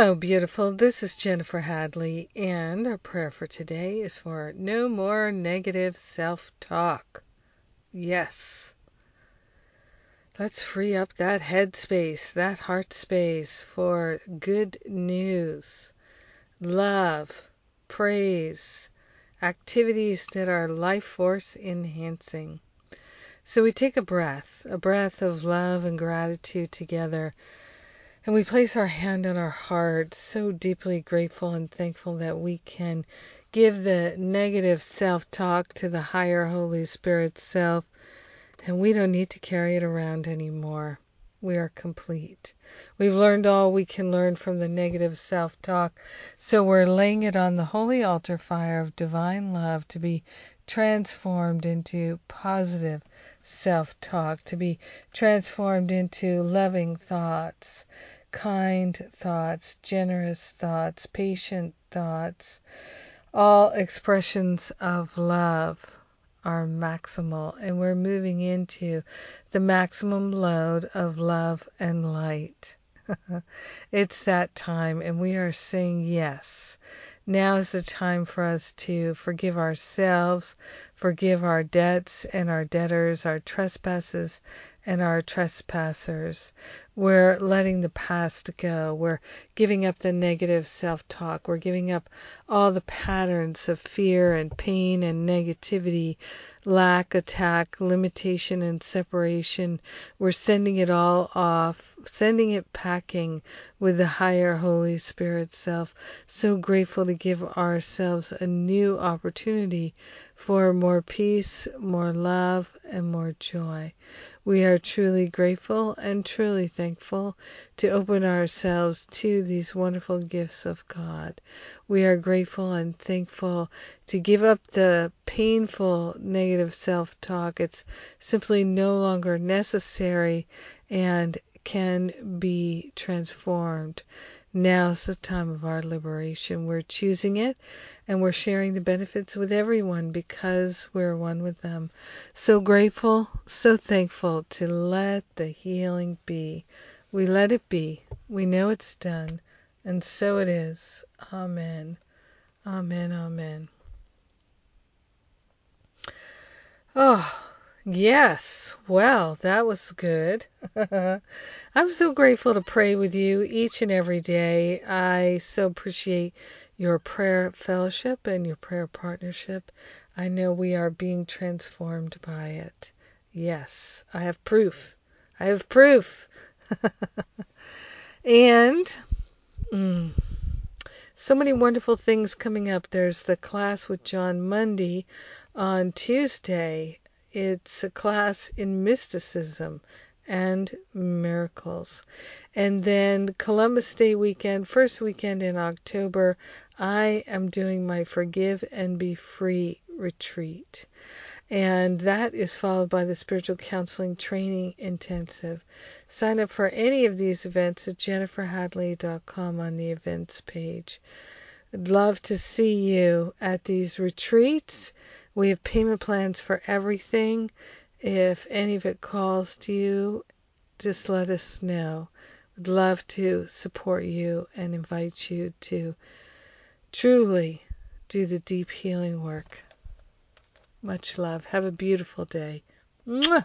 Hello, beautiful. This is Jennifer Hadley, and our prayer for today is for no more negative self talk. Yes. Let's free up that head space, that heart space for good news, love, praise, activities that are life force enhancing. So we take a breath, a breath of love and gratitude together and we place our hand on our heart, so deeply grateful and thankful that we can give the negative self talk to the higher Holy Spirit self, and we don't need to carry it around anymore. We are complete. We've learned all we can learn from the negative self talk, so we're laying it on the holy altar fire of divine love to be transformed into positive self talk, to be transformed into loving thoughts, kind thoughts, generous thoughts, patient thoughts, all expressions of love are maximal, and we're moving into the maximum load of love and light. it's that time, and we are saying yes. Now is the time for us to forgive ourselves, forgive our debts and our debtors, our trespasses and our trespassers. We're letting the past go. We're giving up the negative self talk. We're giving up all the patterns of fear and pain and negativity, lack, attack, limitation, and separation. We're sending it all off, sending it packing with the higher Holy Spirit self. So grateful to give ourselves a new opportunity for more peace, more love, and more joy. We are truly grateful and truly thankful to open ourselves to these wonderful gifts of God. We are grateful and thankful to give up the painful negative self talk. It's simply no longer necessary and can be transformed. Now's the time of our liberation. We're choosing it and we're sharing the benefits with everyone because we're one with them. So grateful, so thankful to let the healing be. We let it be. We know it's done. And so it is. Amen. Amen. Amen. Oh, Yes, well, that was good. I'm so grateful to pray with you each and every day. I so appreciate your prayer fellowship and your prayer partnership. I know we are being transformed by it. Yes, I have proof. I have proof. and mm, so many wonderful things coming up. There's the class with Jon Mundy on Tuesday it's a class in mysticism and miracles. And then Columbus Day weekend, first weekend in October, I am doing my Forgive and Be Free retreat. And that is followed by the Spiritual Counseling Training Intensive. Sign up for any of these events at jenniferhadley.com on the events page. I'd love to see you at these retreats we have payment plans for everything. If any of it calls to you, just let us know. We'd love to support you and invite you to truly do the deep healing work. Much love. Have a beautiful day. Mwah!